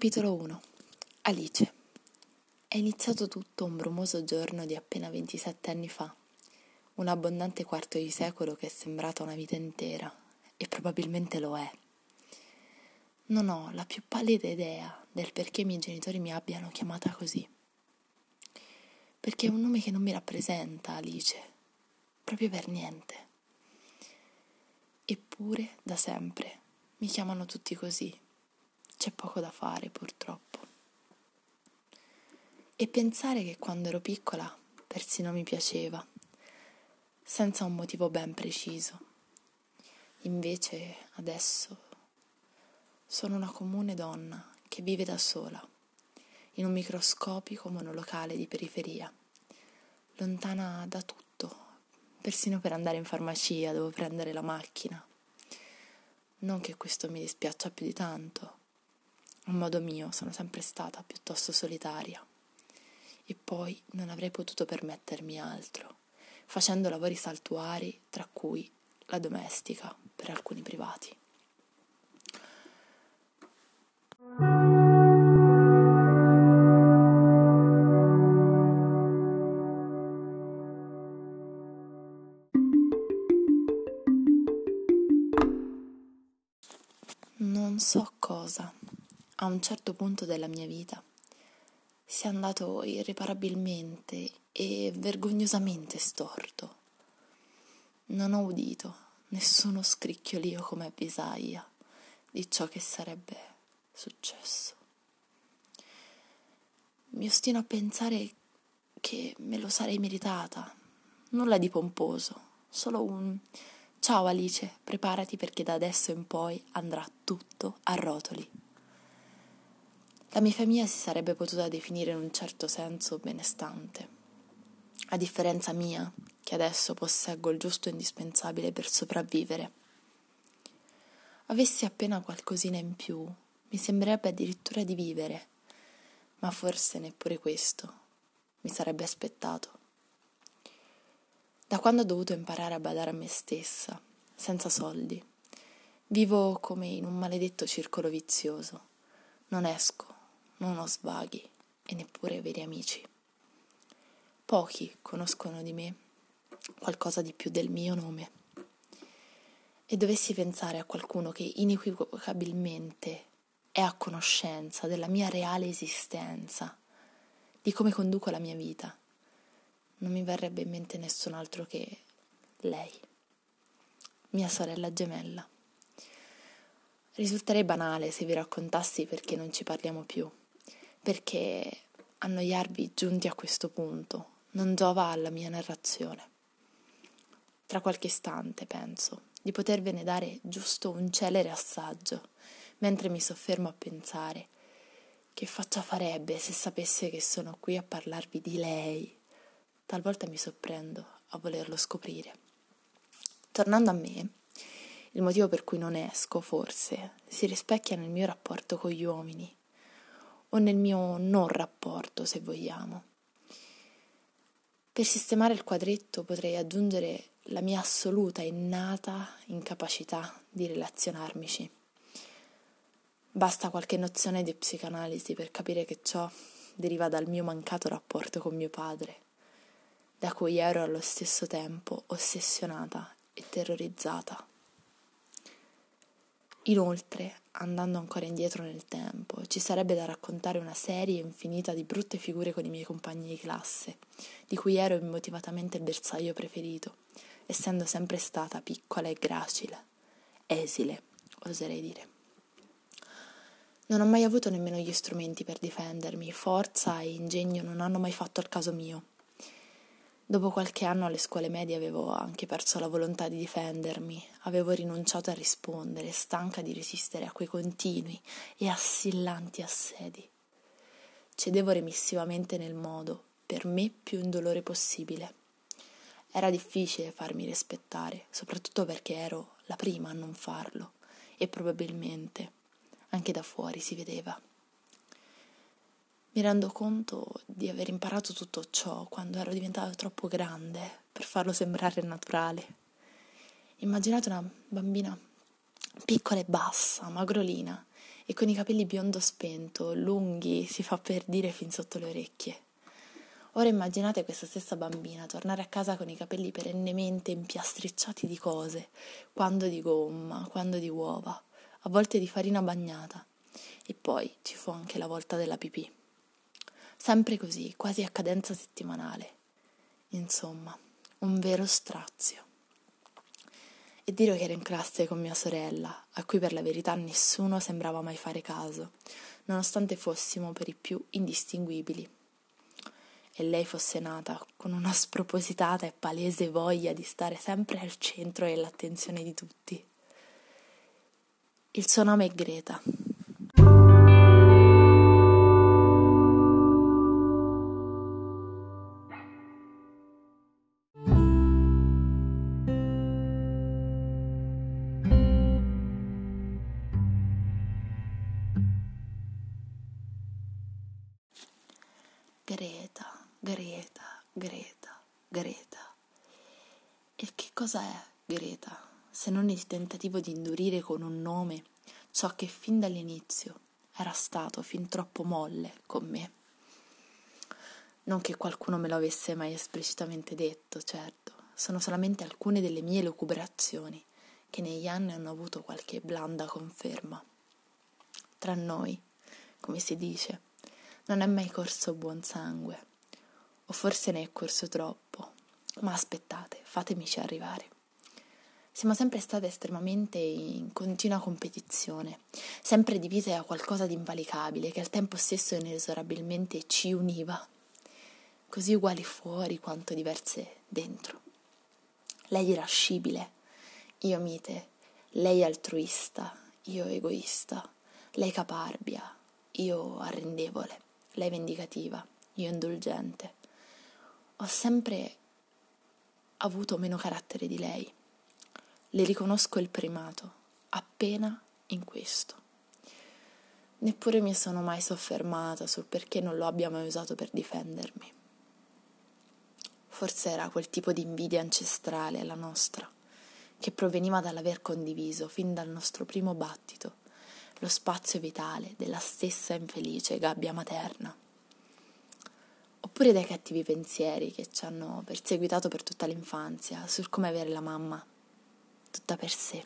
Capitolo 1 Alice È iniziato tutto un brumoso giorno di appena 27 anni fa, un abbondante quarto di secolo che è sembrata una vita intera, e probabilmente lo è. Non ho la più pallida idea del perché i miei genitori mi abbiano chiamata così. Perché è un nome che non mi rappresenta, Alice, proprio per niente. Eppure, da sempre, mi chiamano tutti così c'è poco da fare purtroppo. E pensare che quando ero piccola persino mi piaceva, senza un motivo ben preciso. Invece adesso sono una comune donna che vive da sola, in un microscopico monolocale di periferia, lontana da tutto, persino per andare in farmacia devo prendere la macchina. Non che questo mi dispiaccia più di tanto, a modo mio sono sempre stata piuttosto solitaria e poi non avrei potuto permettermi altro, facendo lavori saltuari, tra cui la domestica per alcuni privati. Non so cosa a un certo punto della mia vita sia andato irreparabilmente e vergognosamente storto. Non ho udito nessuno scricchiolio come avvisaglia di ciò che sarebbe successo. Mi ostino a pensare che me lo sarei meritata. Nulla di pomposo, solo un ciao Alice, preparati perché da adesso in poi andrà tutto a rotoli. La mia famiglia si sarebbe potuta definire in un certo senso benestante, a differenza mia, che adesso posseggo il giusto indispensabile per sopravvivere. Avessi appena qualcosina in più, mi sembrerebbe addirittura di vivere, ma forse neppure questo mi sarebbe aspettato. Da quando ho dovuto imparare a badare a me stessa, senza soldi, vivo come in un maledetto circolo vizioso. Non esco, non ho svaghi e neppure veri amici. Pochi conoscono di me qualcosa di più del mio nome. E dovessi pensare a qualcuno che inequivocabilmente è a conoscenza della mia reale esistenza, di come conduco la mia vita, non mi verrebbe in mente nessun altro che lei, mia sorella gemella. Risulterei banale se vi raccontassi perché non ci parliamo più perché annoiarvi giunti a questo punto non giova alla mia narrazione. Tra qualche istante, penso, di potervene dare giusto un celere assaggio, mentre mi soffermo a pensare che faccia farebbe se sapesse che sono qui a parlarvi di lei. Talvolta mi sorprendo a volerlo scoprire. Tornando a me, il motivo per cui non esco, forse, si rispecchia nel mio rapporto con gli uomini o nel mio non rapporto, se vogliamo. Per sistemare il quadretto potrei aggiungere la mia assoluta innata incapacità di relazionarmici. Basta qualche nozione di psicanalisi per capire che ciò deriva dal mio mancato rapporto con mio padre, da cui ero allo stesso tempo ossessionata e terrorizzata. Inoltre, andando ancora indietro nel tempo, ci sarebbe da raccontare una serie infinita di brutte figure con i miei compagni di classe, di cui ero immotivatamente il bersaglio preferito, essendo sempre stata piccola e gracile, esile, oserei dire. Non ho mai avuto nemmeno gli strumenti per difendermi, forza e ingegno non hanno mai fatto al caso mio. Dopo qualche anno alle scuole medie avevo anche perso la volontà di difendermi, avevo rinunciato a rispondere, stanca di resistere a quei continui e assillanti assedi. Cedevo remissivamente nel modo, per me più indolore possibile. Era difficile farmi rispettare, soprattutto perché ero la prima a non farlo e probabilmente anche da fuori si vedeva. Mi rendo conto di aver imparato tutto ciò quando ero diventata troppo grande per farlo sembrare naturale. Immaginate una bambina piccola e bassa, magrolina, e con i capelli biondo spento, lunghi, si fa per dire fin sotto le orecchie. Ora immaginate questa stessa bambina tornare a casa con i capelli perennemente impiastricciati di cose, quando di gomma, quando di uova, a volte di farina bagnata. E poi ci fu anche la volta della pipì. Sempre così, quasi a cadenza settimanale. Insomma, un vero strazio. E dire che ero in classe con mia sorella, a cui per la verità nessuno sembrava mai fare caso, nonostante fossimo per i più indistinguibili e lei fosse nata con una spropositata e palese voglia di stare sempre al centro e all'attenzione di tutti. Il suo nome è. Greta. Greta, Greta, Greta. E che cosa è Greta, se non il tentativo di indurire con un nome ciò che fin dall'inizio era stato fin troppo molle con me? Non che qualcuno me lo avesse mai esplicitamente detto, certo, sono solamente alcune delle mie lucubrazioni che negli anni hanno avuto qualche blanda conferma. Tra noi, come si dice, non è mai corso buon sangue o forse ne è corso troppo. Ma aspettate, fatemici arrivare. Siamo sempre state estremamente in continua competizione, sempre divise da qualcosa di invalicabile che al tempo stesso inesorabilmente ci univa, così uguali fuori quanto diverse dentro. Lei irascibile, io mite, lei altruista, io egoista, lei caparbia, io arrendevole, lei vendicativa, io indulgente ho sempre avuto meno carattere di lei. Le riconosco il primato, appena in questo. Neppure mi sono mai soffermata sul perché non lo abbia mai usato per difendermi. Forse era quel tipo di invidia ancestrale la nostra, che proveniva dall'aver condiviso, fin dal nostro primo battito, lo spazio vitale della stessa infelice gabbia materna oppure dai cattivi pensieri che ci hanno perseguitato per tutta l'infanzia sul come avere la mamma tutta per sé.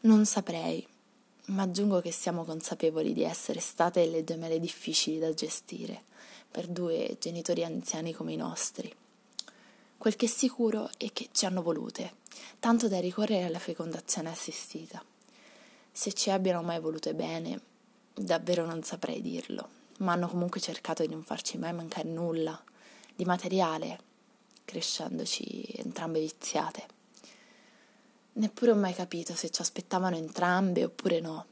Non saprei, ma aggiungo che siamo consapevoli di essere state delle gemelle difficili da gestire per due genitori anziani come i nostri. Quel che è sicuro è che ci hanno volute, tanto da ricorrere alla fecondazione assistita. Se ci abbiano mai volute bene, davvero non saprei dirlo ma hanno comunque cercato di non farci mai mancare nulla di materiale, crescendoci entrambe viziate. Neppure ho mai capito se ci aspettavano entrambe oppure no,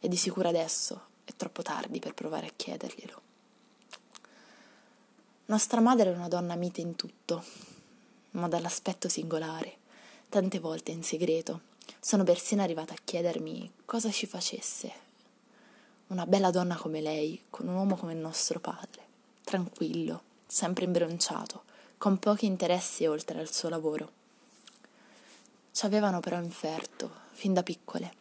e di sicuro adesso è troppo tardi per provare a chiederglielo. Nostra madre è una donna mite in tutto, ma dall'aspetto singolare. Tante volte in segreto sono persino arrivata a chiedermi cosa ci facesse una bella donna come lei, con un uomo come il nostro padre, tranquillo, sempre imbronciato, con pochi interessi oltre al suo lavoro. Ci avevano però inferto, fin da piccole,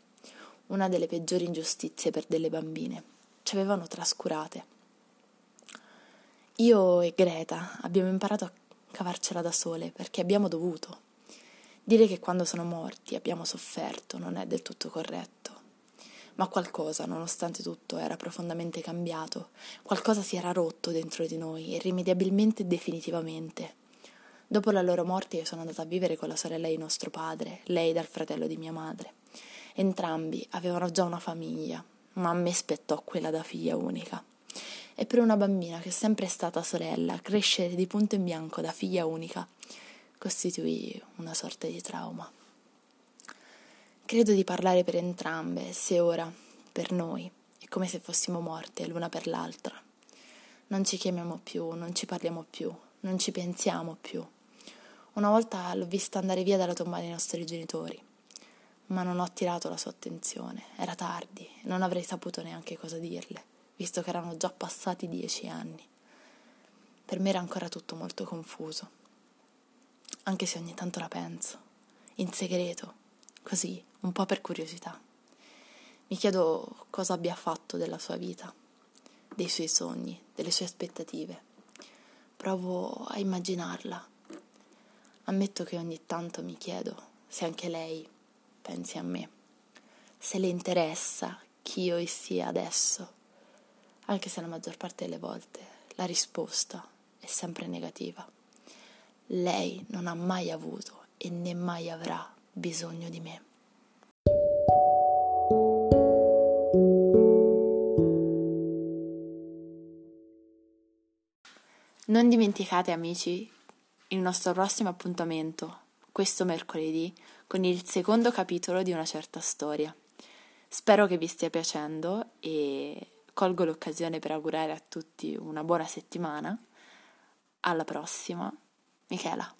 una delle peggiori ingiustizie per delle bambine. Ci avevano trascurate. Io e Greta abbiamo imparato a cavarcela da sole perché abbiamo dovuto. Dire che quando sono morti abbiamo sofferto non è del tutto corretto ma qualcosa, nonostante tutto, era profondamente cambiato, qualcosa si era rotto dentro di noi, irrimediabilmente e definitivamente. Dopo la loro morte io sono andata a vivere con la sorella di nostro padre, lei dal fratello di mia madre. Entrambi avevano già una famiglia, ma a me spettò quella da figlia unica. E per una bambina che è sempre stata sorella, crescere di punto in bianco da figlia unica costituì una sorta di trauma. Credo di parlare per entrambe, se ora, per noi, è come se fossimo morte l'una per l'altra. Non ci chiamiamo più, non ci parliamo più, non ci pensiamo più. Una volta l'ho vista andare via dalla tomba dei nostri genitori, ma non ho attirato la sua attenzione. Era tardi non avrei saputo neanche cosa dirle, visto che erano già passati dieci anni. Per me era ancora tutto molto confuso, anche se ogni tanto la penso, in segreto, così un po' per curiosità. Mi chiedo cosa abbia fatto della sua vita, dei suoi sogni, delle sue aspettative. Provo a immaginarla. Ammetto che ogni tanto mi chiedo se anche lei pensi a me, se le interessa chi io sia adesso, anche se la maggior parte delle volte la risposta è sempre negativa. Lei non ha mai avuto e né mai avrà bisogno di me. Non dimenticate amici il nostro prossimo appuntamento, questo mercoledì, con il secondo capitolo di una certa storia. Spero che vi stia piacendo e colgo l'occasione per augurare a tutti una buona settimana. Alla prossima, Michela.